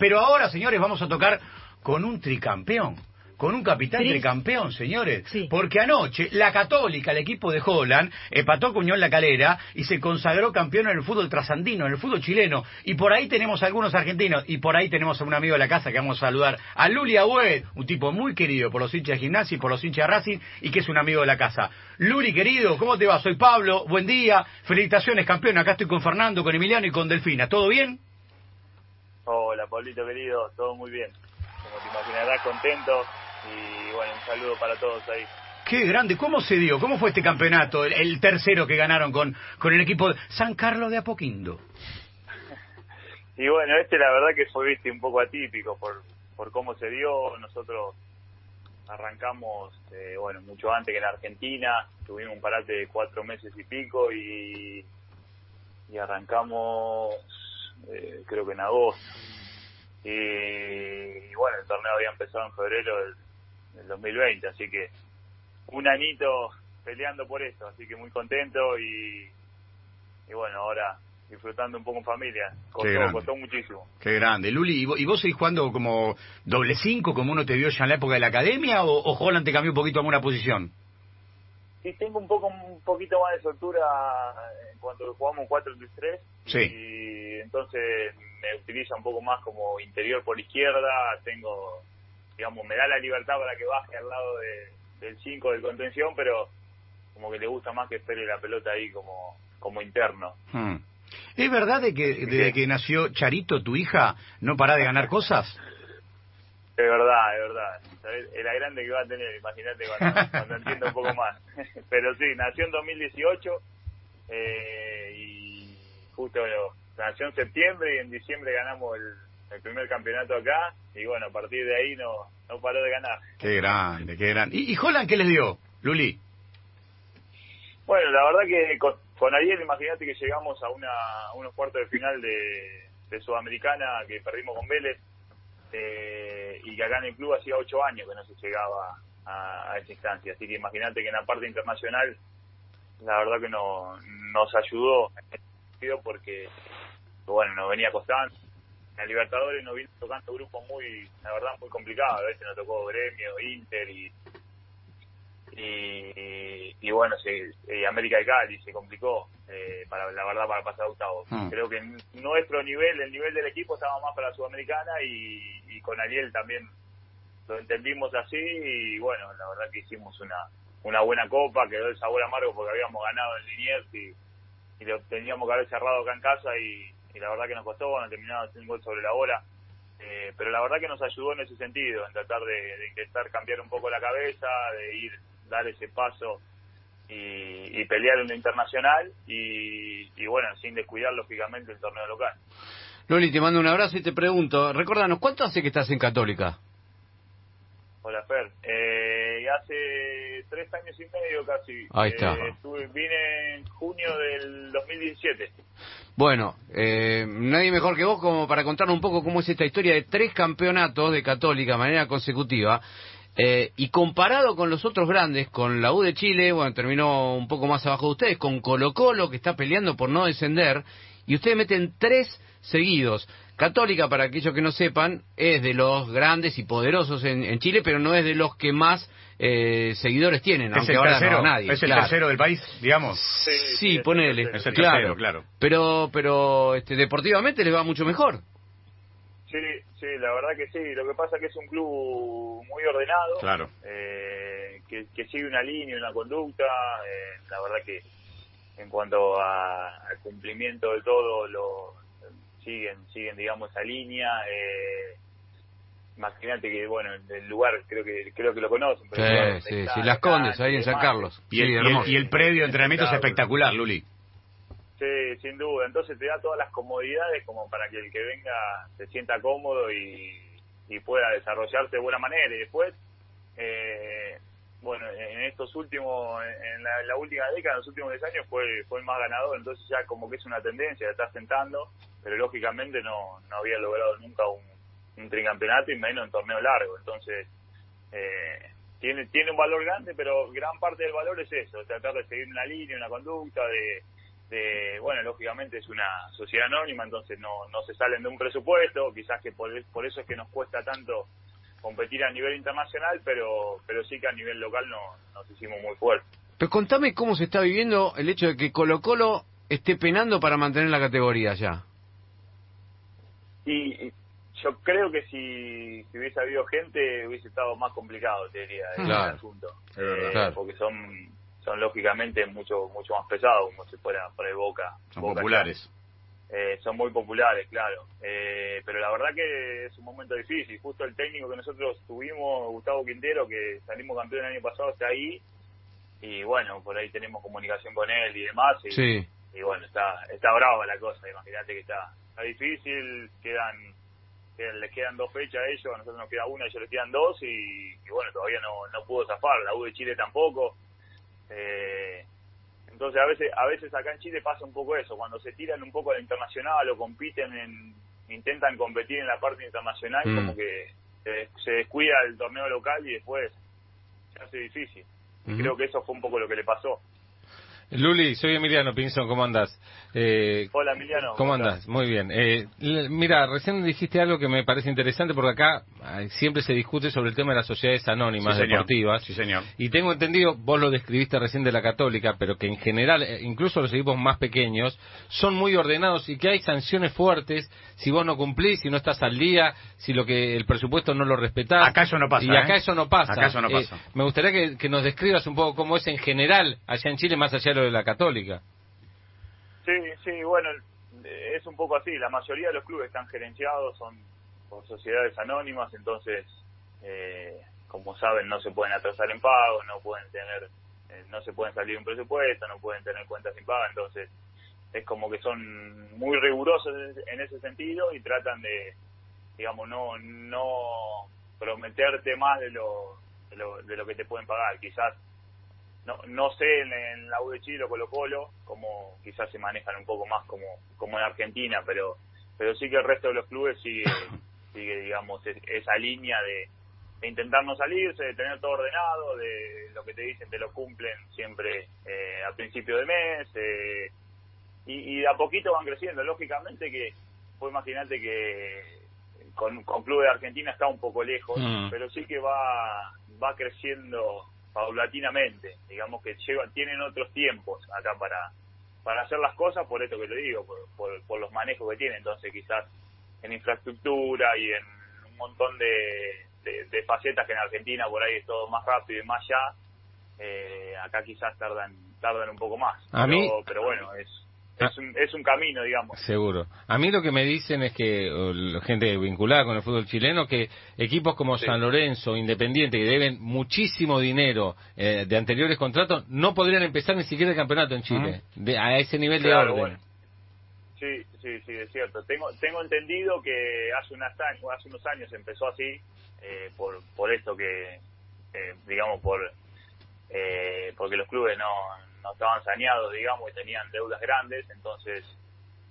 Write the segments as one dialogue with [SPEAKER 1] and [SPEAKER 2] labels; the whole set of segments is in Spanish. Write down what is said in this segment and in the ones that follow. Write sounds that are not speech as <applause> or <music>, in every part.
[SPEAKER 1] Pero ahora, señores, vamos a tocar con un tricampeón con un capitán tricampeón, señores. Porque anoche la Católica, el equipo de Holland, empató con Unión La Calera y se consagró campeón en el fútbol trasandino, en el fútbol chileno. Y por ahí tenemos algunos argentinos y por ahí tenemos a un amigo de la casa que vamos a saludar, a Luli Agüed, un tipo muy querido por los hinchas de gimnasia y por los hinchas de Racing y que es un amigo de la casa. Luli, querido, ¿cómo te va? Soy Pablo, buen día, felicitaciones, campeón. Acá estoy con Fernando, con Emiliano y con Delfina. ¿Todo bien?
[SPEAKER 2] Hola, Pablito querido, todo muy bien. Como te imaginarás, contento y bueno, un saludo para todos ahí.
[SPEAKER 1] Qué grande, ¿cómo se dio? ¿Cómo fue este campeonato, el, tercero que ganaron con, con el equipo de San Carlos de Apoquindo? <laughs>
[SPEAKER 2] y bueno, este la verdad que fue viste un poco atípico por, por cómo se dio. Nosotros arrancamos, eh, bueno, mucho antes que en Argentina, tuvimos un parate de cuatro meses y pico y, y arrancamos, eh, creo que en agosto. Y, bueno, el torneo había empezado en febrero del, 2020, así que un anito peleando por esto, así que muy contento y, y bueno, ahora disfrutando un poco en familia. Costó, costó muchísimo.
[SPEAKER 1] Qué grande. Luli, ¿y vos, seguís jugando como doble cinco, como uno te vio ya en la época de la academia, o, o Holland te cambió un poquito a una posición?
[SPEAKER 2] Sí, tengo un poco un poquito más de soltura en cuanto jugamos 4-3-3.
[SPEAKER 1] Sí.
[SPEAKER 2] Y entonces me utiliza un poco más como interior por izquierda, tengo, digamos, me da la libertad para que baje al lado del 5 del contención, pero como que le gusta más que espere la pelota ahí como, como interno.
[SPEAKER 1] Hmm. ¿Es verdad de que desde que nació Charito, tu hija, no para de ganar cosas?
[SPEAKER 2] Es verdad, es verdad. Era grande que va a tener, imagínate cuando, <laughs> cuando entiendo un poco más. <laughs> Pero sí, nació en 2018 eh, y justo nació en septiembre y en diciembre ganamos el, primer campeonato acá y bueno, a partir de ahí no, no paró de ganar.
[SPEAKER 1] Qué grande, qué grande. ¿Y, y Holland qué les dio, Luli?
[SPEAKER 2] Bueno, la verdad que con, con Ariel, imagínate que llegamos a, una, unos cuartos de final de, Sudamericana que perdimos con Vélez eh, y que acá en el club hacía ocho años que no se llegaba a, a esa instancia. Así que imagínate que en la parte internacional, la verdad que no, nos ayudó porque bueno, nos venía costando. En Libertadores nos vino tocando grupos muy, la verdad, muy complicados. A veces nos tocó Gremio, Inter y, y, bueno, se, América de Cali se complicó, eh, para la verdad, para pasar a octavos. Hmm. Creo que nuestro nivel, el nivel del equipo estaba más para la Sudamericana y, y con Ariel también lo entendimos así y bueno, la verdad que hicimos una una buena copa, quedó el sabor amargo porque habíamos ganado en Liniers y, y lo teníamos que haber cerrado acá en casa y, y la verdad que nos costó, bueno, terminamos un gol sobre la bola, eh, pero la verdad que nos ayudó en ese sentido, en tratar de, intentar cambiar un poco la cabeza, de ir, dar ese paso y, pelear en lo internacional y, y, bueno, sin descuidar lógicamente el torneo local.
[SPEAKER 1] Loli, te mando un abrazo y te pregunto, recuérdanos, ¿cuánto hace que estás en Católica?
[SPEAKER 2] Hola, Fer. Eh, hace tres años y medio casi.
[SPEAKER 1] Ahí está.
[SPEAKER 2] Eh, vine en junio del 2017.
[SPEAKER 1] Bueno, eh, nadie mejor que vos como para contarnos un poco cómo es esta historia de tres campeonatos de Católica de manera consecutiva. Eh, y comparado con los otros grandes, con la U de Chile, bueno, terminó un poco más abajo de ustedes, con Colo Colo, que está peleando por no descender, y ustedes meten tres seguidos. Católica, para aquellos que no sepan, es de los grandes y poderosos en, Chile, pero no es de los que más eh, seguidores tienen, aunque ahora tercero, nadie. Es el tercero del país, digamos. Sí, ponele. Es el tercero, claro. Pero, pero este, deportivamente les va mucho mejor.
[SPEAKER 2] Sí, sí, la verdad que sí. Lo que pasa es que es un club muy ordenado.
[SPEAKER 1] Claro.
[SPEAKER 2] Eh, que, sigue una línea, una conducta. Eh, la verdad que en cuanto al cumplimiento de todo, lo, siguen, siguen digamos, esa línea. Eh, imagínate que, bueno, el lugar creo que creo que lo conocen.
[SPEAKER 1] sí, sí, sí, Las Condes, ahí en San Carlos. Y, el, predio de entrenamiento es espectacular, Luli.
[SPEAKER 2] Sí, sin duda. Entonces te da todas las comodidades como para que el que venga se sienta cómodo y, y pueda desarrollarse de buena manera. Y después, eh, bueno, en estos últimos, en la, última década, en los últimos 10 años fue, fue más ganador, entonces ya como que es una tendencia, de estar sentando pero lógicamente no, no había logrado nunca un, tricampeonato y menos en torneo largo. Entonces, eh, tiene, tiene un valor grande, pero gran parte del valor es eso, tratar de seguir una línea, una conducta, de, bueno, lógicamente es una sociedad anónima, entonces no, no se salen de un presupuesto, quizás que por, por eso es que nos cuesta tanto competir a nivel internacional, pero, pero sí que a nivel local no, nos hicimos muy fuertes.
[SPEAKER 1] Pero contame cómo se está viviendo el hecho de que Colo Colo esté penando para mantener la categoría ya.
[SPEAKER 2] Y, yo creo que si, hubiese habido gente hubiese estado más complicado, te diría, el asunto. Eh, porque son son lógicamente mucho mucho más pesados como si fuera por el Boca.
[SPEAKER 1] Son populares.
[SPEAKER 2] Eh, son muy populares, claro. Eh, pero la verdad que es un momento difícil. Justo el técnico que nosotros tuvimos, Gustavo Quintero, que salimos campeón el año pasado, está ahí. Y bueno, por ahí tenemos comunicación con él y demás. Y,
[SPEAKER 1] sí.
[SPEAKER 2] y bueno, está está brava la cosa. Imagínate que está, está difícil. Quedan, les quedan dos fechas a ellos, a nosotros nos queda una, a ellos les quedan dos. Y, y bueno, todavía no, no pudo zafar. La U de Chile tampoco. Eh, entonces a veces a veces acá en Chile pasa un poco eso, cuando se tiran un poco a internacional o compiten en intentan competir en la parte internacional, mm. como que se, descuida el torneo local y después se hace difícil. Y creo que eso fue un poco lo que le pasó.
[SPEAKER 3] Luli, soy Emiliano Pinzón, ¿cómo andas?
[SPEAKER 2] Eh, Hola Emiliano.
[SPEAKER 3] ¿Cómo andas? Muy bien. Eh, mira, recién dijiste algo que me parece interesante porque acá siempre se discute sobre el tema de las sociedades anónimas deportivas.
[SPEAKER 1] Sí, señor.
[SPEAKER 3] Y tengo entendido, vos lo describiste recién de la católica, pero que en general, eh, incluso los equipos más pequeños, son muy ordenados y que hay sanciones fuertes si vos no cumplís, si no estás al día, si lo que el presupuesto no lo respetás.
[SPEAKER 1] Acá eso no pasa.
[SPEAKER 3] Y acá eso no pasa.
[SPEAKER 1] Acá eso no pasa.
[SPEAKER 3] me gustaría que, que, nos describas un poco cómo es en general allá en Chile, más allá de de la católica.
[SPEAKER 2] Sí, sí, bueno, es un poco así. La mayoría de los clubes están gerenciados, son por sociedades anónimas, entonces, eh, como saben, no se pueden atrasar en pagos, no pueden tener, eh, no se pueden salir un presupuesto, no pueden tener cuentas sin paga, entonces es como que son muy rigurosos en ese sentido y tratan de, digamos, no, no prometerte más de lo, de lo, de lo que te pueden pagar. Quizás no, no sé en, la U de Chile o Colo Colo como quizás se manejan un poco más como, como en Argentina, pero pero sí que el resto de los clubes sigue, <laughs> sigue digamos, esa línea de, intentar no salirse, de tener todo ordenado, de lo que te dicen te lo cumplen siempre eh, a principio de mes, eh, y, y de a poquito van creciendo. Lógicamente que, pues imagínate que con, con clubes de Argentina está un poco lejos, mm. pero sí que va, va creciendo paulatinamente, digamos que llevan, tienen otros tiempos acá para, para hacer las cosas, por esto que te digo, por, por, los manejos que tienen, entonces quizás en infraestructura y en un montón de, de, facetas que en Argentina por ahí es todo más rápido y más ya, eh, acá quizás tardan tardan un poco más.
[SPEAKER 3] A
[SPEAKER 2] pero, pero bueno, es. Es un, es un camino, digamos.
[SPEAKER 3] Seguro. A mí lo que me dicen es que gente vinculada con el fútbol chileno, que equipos como San Lorenzo, Independiente, que deben muchísimo dinero eh, de anteriores contratos, no podrían empezar ni siquiera el campeonato en Chile, de, a ese nivel de orden.
[SPEAKER 2] Sí, sí, sí, es cierto. Tengo, tengo entendido que hace, unas años, hace unos años empezó así, eh, por, por esto que, eh, digamos, por porque los clubes no no estaban saneados, digamos, y tenían deudas grandes, entonces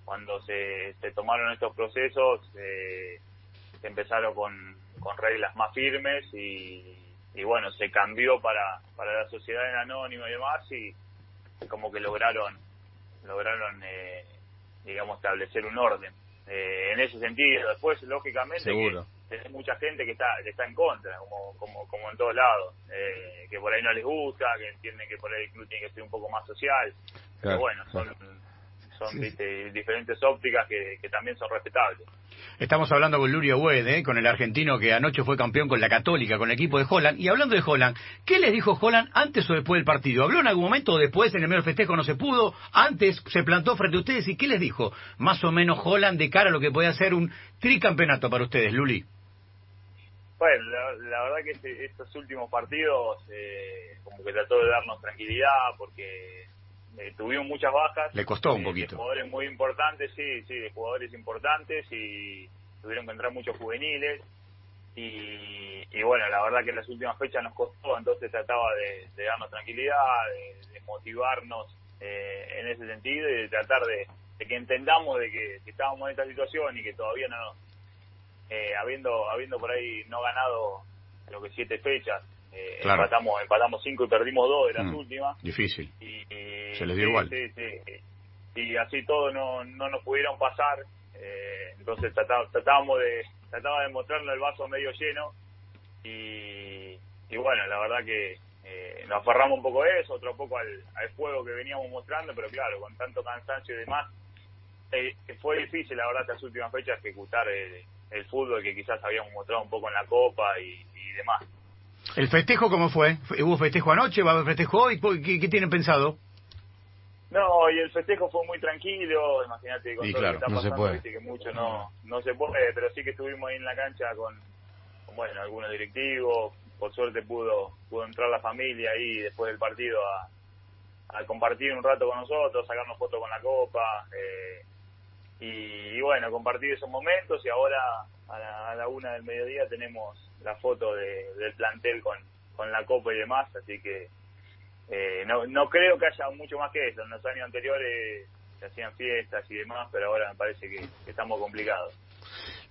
[SPEAKER 2] cuando se, se tomaron estos procesos eh, se empezaron con, con reglas más firmes y, y, bueno, se cambió para, para la sociedad en anónimo y demás y, como que lograron, lograron eh, digamos, establecer un orden. Eh, en ese sentido, después, lógicamente,
[SPEAKER 3] Seguro
[SPEAKER 2] tenés mucha gente que está que está en contra, como como, como en todos lados, eh, que por ahí no les gusta, que entienden que por ahí el club tiene que ser un poco más social. Pero bueno, son, son diferentes ópticas que, que también son respetables.
[SPEAKER 1] Estamos hablando con Lurio Wed, ¿eh? con el argentino que anoche fue campeón con la Católica, con el equipo de Holland. Y hablando de Holland, ¿qué les dijo Holland antes o después del partido? ¿Habló en algún momento o después en el medio festejo no se pudo? ¿Antes se plantó frente a ustedes? ¿Y qué les dijo más o menos Holland de cara a lo que puede ser un tricampeonato para ustedes, Luli?
[SPEAKER 2] Bueno, la, verdad que este, estos últimos partidos eh, como que trató de darnos tranquilidad porque eh, tuvimos muchas bajas.
[SPEAKER 1] Le costó un poquito.
[SPEAKER 2] De jugadores muy importantes, sí, sí, de jugadores importantes y tuvieron que entrar muchos juveniles. Y, y bueno, la verdad que en las últimas fechas nos costó, entonces trataba de, darnos tranquilidad, de, motivarnos eh, en ese sentido y de tratar de, que entendamos de que, que, estábamos en esta situación y que todavía no eh, habiendo habiendo por ahí no ganado creo que siete fechas eh, empatamos empatamos cinco y perdimos dos de las mm, últimas.
[SPEAKER 1] difícil.
[SPEAKER 2] Y,
[SPEAKER 1] se les dio igual.
[SPEAKER 2] sí, sí, y así todo no, no nos pudieron pasar. Eh, entonces tratábamos de, trataba de mostrarnos el vaso medio lleno. Y, y bueno, la verdad que eh, nos aferramos un poco de eso, otro poco al, al juego que veníamos mostrando, pero claro, con tanto cansancio y demás, eh, fue difícil la verdad estas últimas fechas ejecutar el, el, fútbol que quizás habíamos mostrado un poco en la Copa y, y demás.
[SPEAKER 4] ¿El festejo cómo fue? ¿Hubo festejo anoche? ¿Va a haber festejo hoy? ¿Qué, qué tienen pensado?
[SPEAKER 2] No, y el festejo fue muy tranquilo, imagínate con
[SPEAKER 1] y
[SPEAKER 2] todo
[SPEAKER 1] claro,
[SPEAKER 2] lo que está
[SPEAKER 1] no se
[SPEAKER 2] pasando,
[SPEAKER 1] puede.
[SPEAKER 2] viste que mucho no, no se puede, pero sí que estuvimos ahí en la cancha con, con, bueno, algunos directivos, por suerte pudo, pudo entrar la familia ahí después del partido a, a compartir un rato con nosotros, sacarnos fotos con la copa, eh, y, bueno, compartir esos momentos y ahora a la, a la una del mediodía tenemos la foto de, del plantel con, con la copa y demás, así que eh, no, no creo que haya mucho más que eso. En los años anteriores se hacían fiestas y demás, pero ahora me parece que, que estamos complicados.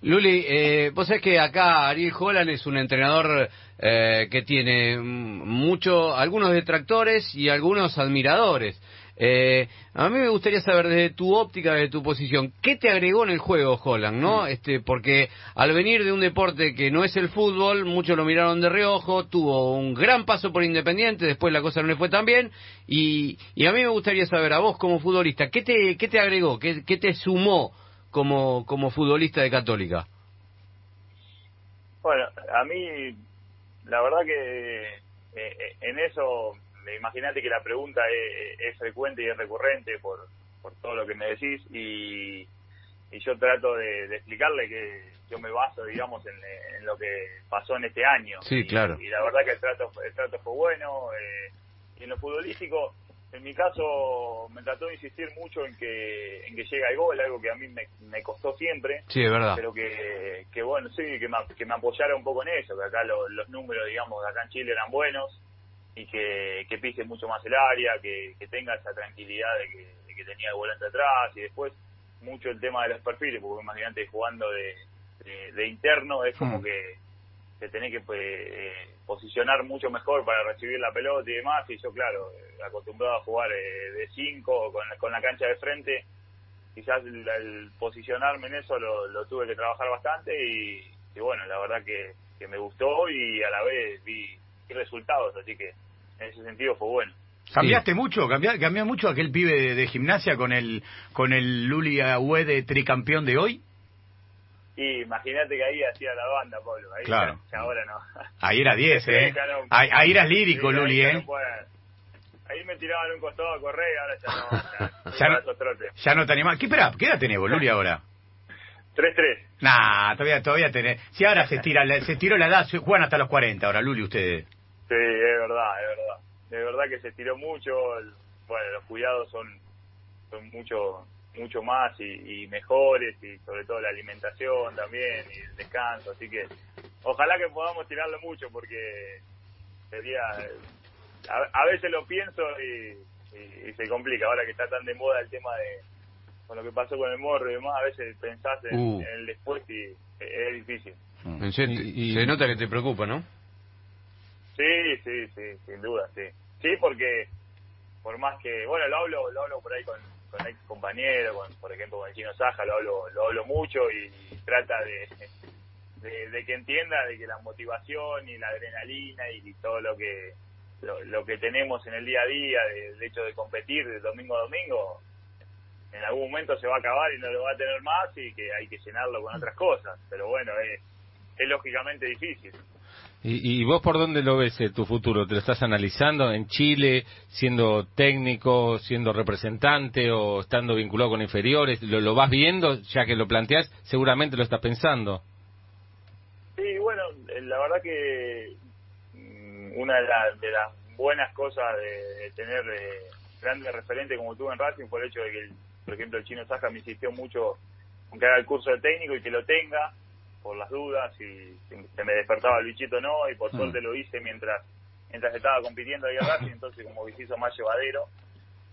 [SPEAKER 1] Luli, eh, vos sabés que acá Ariel Holland es un entrenador eh, que tiene mucho, algunos detractores y algunos admiradores. Eh, a mí me gustaría saber desde tu óptica, desde tu posición, ¿qué te agregó en el juego Holland, no? Este, porque al venir de un deporte que no es el fútbol, muchos lo miraron de reojo, tuvo un gran paso por Independiente, después la cosa no le fue tan bien, y, y a mí me gustaría saber a vos como futbolista, ¿qué te, qué te agregó, qué, qué te sumó como, como futbolista de Católica?
[SPEAKER 2] Bueno, a mí, la verdad que eh, en eso imagínate que la pregunta es, es, frecuente y es recurrente por, por todo lo que me decís y, y yo trato de, de, explicarle que yo me baso, digamos, en, en, lo que pasó en este año.
[SPEAKER 1] Sí,
[SPEAKER 2] y,
[SPEAKER 1] claro.
[SPEAKER 2] Y la verdad que el trato, el trato fue bueno. Eh, y en lo futbolístico, en mi caso, me trató de insistir mucho en que en que llega el gol, algo que a mí me, me costó siempre.
[SPEAKER 1] Sí, es verdad.
[SPEAKER 2] Pero que, que bueno, sí, que me, que me apoyara un poco en eso, que acá lo, los números, digamos, acá en Chile eran buenos y que, que pise mucho más el área, que, que tenga esa tranquilidad de que, de que tenía el volante atrás y después mucho el tema de los perfiles, porque imagínate jugando de, de, de interno es como mm. que te tenés que pues, eh, posicionar mucho mejor para recibir la pelota y demás, y yo claro, acostumbrado a jugar eh, de 5 con, con la cancha de frente, quizás el, el posicionarme en eso lo, lo, tuve que trabajar bastante y, y bueno, la verdad que, que me gustó y a la vez vi, vi resultados, así que en ese sentido fue bueno.
[SPEAKER 4] ¿Cambiaste sí. mucho? ¿Cambió, ¿Cambió mucho aquel pibe de, de, gimnasia con el con el Luli Agüe de tricampeón de hoy?
[SPEAKER 2] Y imagínate que ahí hacía la banda, Pablo. Ahí
[SPEAKER 4] claro.
[SPEAKER 2] Ya, ahora no.
[SPEAKER 4] Ahí era 10, ¿eh? No, ahí, ahí, eras lírico,
[SPEAKER 2] sí,
[SPEAKER 4] Luli,
[SPEAKER 2] ahí
[SPEAKER 4] ¿eh?
[SPEAKER 2] No ahí me tiraban un costado a correr y ahora ya no. Ya, <laughs>
[SPEAKER 4] ya, no, ya no te animás. ¿Qué, espera, ¿Qué edad tenés vos, Luli, ahora? <laughs>
[SPEAKER 2] 3-3.
[SPEAKER 4] Nah, todavía, todavía tenés. Si ahora se tira, se tiró la edad, juegan hasta los 40 ahora, Luli, ustedes.
[SPEAKER 2] Sí, es verdad, es verdad de verdad que se estiró mucho, bueno, los cuidados son, son mucho mucho más y, y, mejores y sobre todo la alimentación también y el descanso, así que ojalá que podamos tirarlo mucho porque sería, a, a veces lo pienso y, y, y, se complica, ahora que está tan de moda el tema de con lo que pasó con el morro y demás, a veces pensás en,
[SPEAKER 1] uh.
[SPEAKER 2] en el después y es difícil.
[SPEAKER 1] Mm. Se, y, se nota que te preocupa, ¿no?
[SPEAKER 2] Sí, sí, sí, sin duda, sí. Sí, porque por más que, bueno, lo hablo, lo hablo por ahí con, con ex compañeros, con, por ejemplo con el chino Saja, lo hablo, lo hablo mucho y, trata de, de, de, que entienda de que la motivación y la adrenalina y todo lo que lo, lo que tenemos en el día a día, del de hecho de competir de domingo a domingo, en algún momento se va a acabar y no lo va a tener más y que hay que llenarlo con otras cosas. Pero bueno, es, es lógicamente difícil.
[SPEAKER 3] ¿Y, ¿Y, vos por dónde lo ves eh, tu futuro? ¿Te lo estás analizando en Chile, siendo técnico, siendo representante o estando vinculado con inferiores? ¿Lo, lo vas viendo ya que lo planteás? Seguramente lo estás pensando.
[SPEAKER 2] Sí, bueno, la verdad que una de, la, de las buenas cosas de, tener eh, grandes referentes como tú en Racing fue el hecho de que, el, por ejemplo, el chino Saja me insistió mucho en que haga el curso de técnico y que lo tenga por las dudas y se me despertaba el bichito no y por suerte lo hice mientras mientras estaba compitiendo ahí a Racing <laughs> entonces como que se hizo más llevadero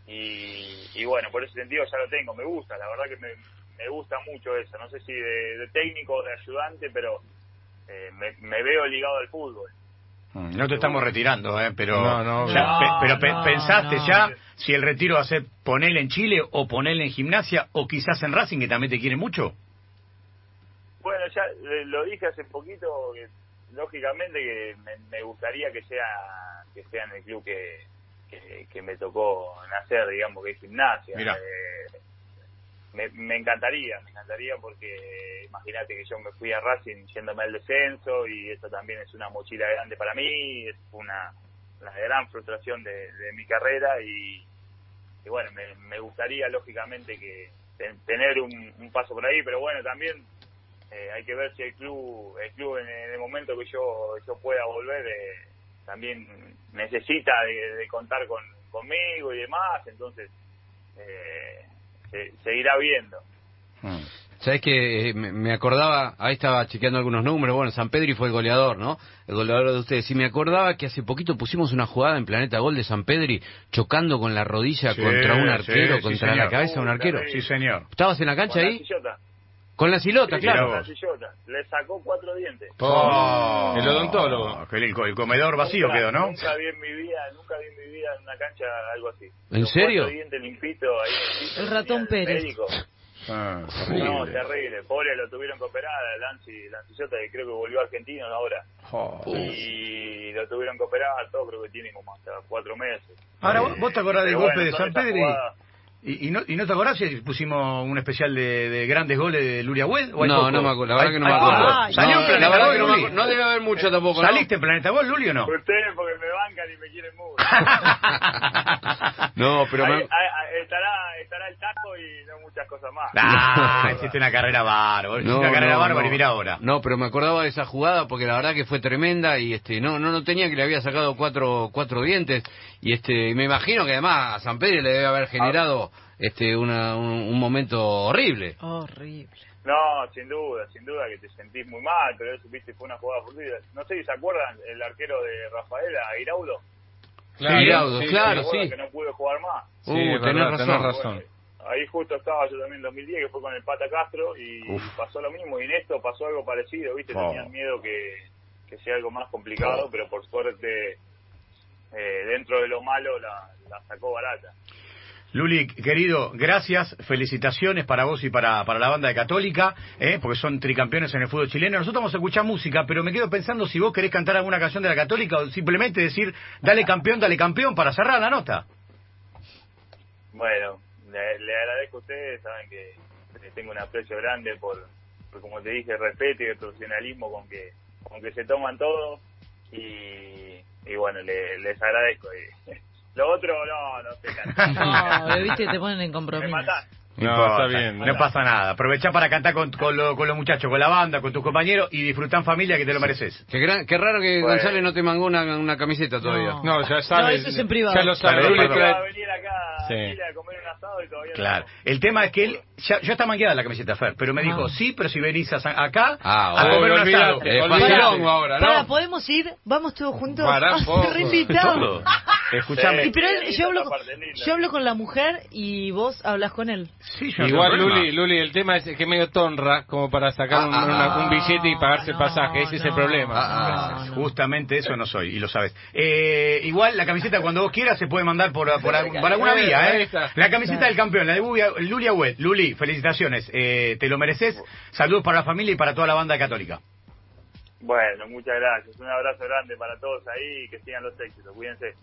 [SPEAKER 2] y, y bueno por ese sentido ya lo tengo me gusta la verdad que me, me gusta mucho eso no sé si de, de técnico o de ayudante pero eh, me, me, veo ligado al fútbol
[SPEAKER 4] Mm, no te estamos retirando, ¿eh? pero,
[SPEAKER 3] No, no,
[SPEAKER 4] ya,
[SPEAKER 5] no,
[SPEAKER 4] pe- pero pe-
[SPEAKER 5] no,
[SPEAKER 4] pensaste
[SPEAKER 5] no.
[SPEAKER 4] ya si el retiro va a ser ponerle en Chile o ponerle en gimnasia o quizás en Racing, que también te quiere mucho.
[SPEAKER 2] Ya eh, lo dije hace poquito, que lógicamente que me, me gustaría que sea que sea en el club que, que, que me tocó nacer, digamos, que es gimnasia.
[SPEAKER 4] Mira.
[SPEAKER 2] Eh, me, me encantaría, me encantaría porque imagínate que yo me fui a Racing yéndome al descenso y eso también es una mochila grande para mí, es una, una gran frustración de, de mi carrera y, y bueno, me, me gustaría lógicamente que ten- tener un, un paso por ahí, pero bueno, también eh, hay que ver si el club, el club en, en el momento que yo, yo pueda volver, eh, también necesita de, de contar con, conmigo y demás, entonces eh, se, se irá viendo.
[SPEAKER 4] Mm.
[SPEAKER 1] Sabes que eh, me acordaba, ahí estaba chequeando algunos números, bueno, San Pedri fue el goleador, ¿no? El goleador de ustedes. Y me acordaba que hace poquito pusimos una jugada en Planeta Gol de San Pedri chocando con la rodilla
[SPEAKER 4] Sí,
[SPEAKER 1] contra un arquero,
[SPEAKER 4] sí,
[SPEAKER 1] contra la cabeza de un arquero.
[SPEAKER 4] Sí, señor.
[SPEAKER 1] ¿Estabas en la cancha ahí?
[SPEAKER 2] sillota.
[SPEAKER 1] Con la silota,
[SPEAKER 2] Sí,
[SPEAKER 1] claro.
[SPEAKER 2] con la sillota. Le sacó cuatro dientes.
[SPEAKER 3] Oh, el odontólogo.
[SPEAKER 4] El, el comedor vacío
[SPEAKER 2] Nunca-
[SPEAKER 4] quedó, ¿no?
[SPEAKER 2] Nunca vi en mi vida, nunca vi en mi vida en una cancha algo así.
[SPEAKER 1] ¿En
[SPEAKER 2] Los
[SPEAKER 1] serio?
[SPEAKER 2] dientes ahí
[SPEAKER 5] El ratón Pérez.
[SPEAKER 2] médico.
[SPEAKER 4] Ah,
[SPEAKER 2] No, terrible. Pobre lo tuvieron que operar, Lancy, Lancillota, que creo que volvió a Argentino ahora.
[SPEAKER 4] Oh.
[SPEAKER 2] Y lo tuvieron que operar, todo creo que tiene como hasta cuatro meses.
[SPEAKER 4] Ahora, ¿vos- ¿vos te acordás del golpe
[SPEAKER 2] bueno,
[SPEAKER 4] de San Pedro? ¿Y, y, no, ¿Y no te acordás si pusimos un especial de, de grandes goles de Luria Wed? ¿O
[SPEAKER 1] No,
[SPEAKER 4] poco?
[SPEAKER 1] no me acuerdo, la verdad
[SPEAKER 4] ¿Hay-
[SPEAKER 1] que no me acuerdo.
[SPEAKER 5] Ay,
[SPEAKER 4] ¿Salió
[SPEAKER 1] no,
[SPEAKER 4] en Planeta
[SPEAKER 1] la
[SPEAKER 4] Gol,
[SPEAKER 1] no,
[SPEAKER 4] Luli?
[SPEAKER 1] no debe haber mucho tampoco, ¿no?
[SPEAKER 4] ¿Saliste en Planeta Gol, Luli, o no?
[SPEAKER 2] Ustedes porque me bancan y me quieren mucho. <laughs> <laughs>
[SPEAKER 1] No, pero
[SPEAKER 2] Ahí-
[SPEAKER 1] me-
[SPEAKER 2] ahí estará, estará el taco y no muchas cosas más.
[SPEAKER 4] Ah, <laughs> hiciste una carrera bárbara, hiciste una carrera bárbara y mira ahora.
[SPEAKER 1] No, pero me acordaba de esa jugada porque la verdad que fue tremenda y este no no no tenía que le había sacado cuatro cuatro dientes y este me imagino que además a San Pedro le debe haber generado este una, un, un momento horrible.
[SPEAKER 5] Horrible.
[SPEAKER 2] No, sin duda, sin duda que te sentís muy mal, pero eso, viste, fue una jugada fortuita. No sé si se acuerdan el arquero de Rafaela, Iraudo.
[SPEAKER 3] Claro,
[SPEAKER 1] Giraudo,
[SPEAKER 3] sí,
[SPEAKER 1] claro,
[SPEAKER 2] ¿Se acuerdan
[SPEAKER 1] sí.
[SPEAKER 2] que no pude jugar más?
[SPEAKER 3] Sí,
[SPEAKER 1] Uh, tenés
[SPEAKER 3] verdad,
[SPEAKER 1] razón.
[SPEAKER 3] tenés razón.
[SPEAKER 2] Bueno, ahí justo estaba yo también en 2010, que fue con el Pata Castro, y
[SPEAKER 4] Uf.
[SPEAKER 2] pasó lo mismo. Y en esto pasó algo parecido, ¿viste?
[SPEAKER 4] Oh.
[SPEAKER 2] Tenían miedo que, que sea algo más complicado, pero por suerte, eh, dentro de lo malo, la, la sacó barata.
[SPEAKER 4] Luli, querido, gracias, felicitaciones para vos y para, para la banda de Católica, ¿eh? porque son tricampeones en el fútbol chileno. Nosotros vamos a escuchar música, pero me quedo pensando si vos querés cantar alguna canción de la Católica o simplemente decir, dale campeón, dale campeón, para cerrar la nota.
[SPEAKER 2] Bueno, le, agradezco a ustedes, saben que que tengo un aprecio grande por, por, como te dije, el respeto y el profesionalismo con que, con que se toman todo y, y bueno, le- les agradezco. Y, lo otro, no, no sé <laughs> cantar.
[SPEAKER 5] No, viste, te ponen en
[SPEAKER 2] Me
[SPEAKER 5] compromiso.
[SPEAKER 2] matás.
[SPEAKER 3] No, está bien.
[SPEAKER 4] No pasa nada. Aprovechá para cantar con, con, lo- con los muchachos, con la banda, con tus compañeros y disfrutá en familia que te lo mereces.
[SPEAKER 1] Qué, gran- qué raro que
[SPEAKER 2] Bueno.
[SPEAKER 1] González no te mangó una, una camiseta todavía.
[SPEAKER 5] No.
[SPEAKER 3] No, ya sabes.
[SPEAKER 5] eso es en privado.
[SPEAKER 3] Ya lo sabes.
[SPEAKER 2] A venir acá
[SPEAKER 3] Sí.
[SPEAKER 2] a Chile a comer un asado y todavía
[SPEAKER 4] Claro.
[SPEAKER 2] no.
[SPEAKER 4] El tema es que él, ya, ya está mangueada la camiseta Fer, pero me dijo,
[SPEAKER 5] Ah.
[SPEAKER 4] sí, pero si venís a San- acá
[SPEAKER 1] Ah,
[SPEAKER 4] a comer un
[SPEAKER 3] olvídate.
[SPEAKER 4] asado.
[SPEAKER 1] Eh, facilongo ahora, ¿no?
[SPEAKER 5] Para, ¿podemos ir? ¿Vamos todos juntos?
[SPEAKER 3] Pará, <laughs>
[SPEAKER 5] Ah.
[SPEAKER 4] Escuchame.
[SPEAKER 5] Pero él- yo, hablo, yo con la mujer y vos hablas con él.
[SPEAKER 4] Sí, yo
[SPEAKER 3] Igual. Luli, Luli, el tema es que es medio tonra como para sacar
[SPEAKER 1] Ah,
[SPEAKER 3] un,
[SPEAKER 1] ah,
[SPEAKER 3] una-
[SPEAKER 1] ah.
[SPEAKER 3] un billete y pagarse el
[SPEAKER 5] No,
[SPEAKER 3] pasaje. Ese es el problema.
[SPEAKER 1] Ah.
[SPEAKER 4] Justamente eso no soy, y lo sabes. Eh, igual la camiseta cuando vos quieras se puede mandar por, por, algún- por alguna vía, ¿eh? La camiseta del campeón, la de Bubia- Lulia Wet. Luli, felicitaciones, eh, te lo mereces. Saludos para la familia y para toda la banda católica.
[SPEAKER 2] Bueno, muchas gracias. Un abrazo grande para todos ahí y que sigan los éxitos. Cuídense.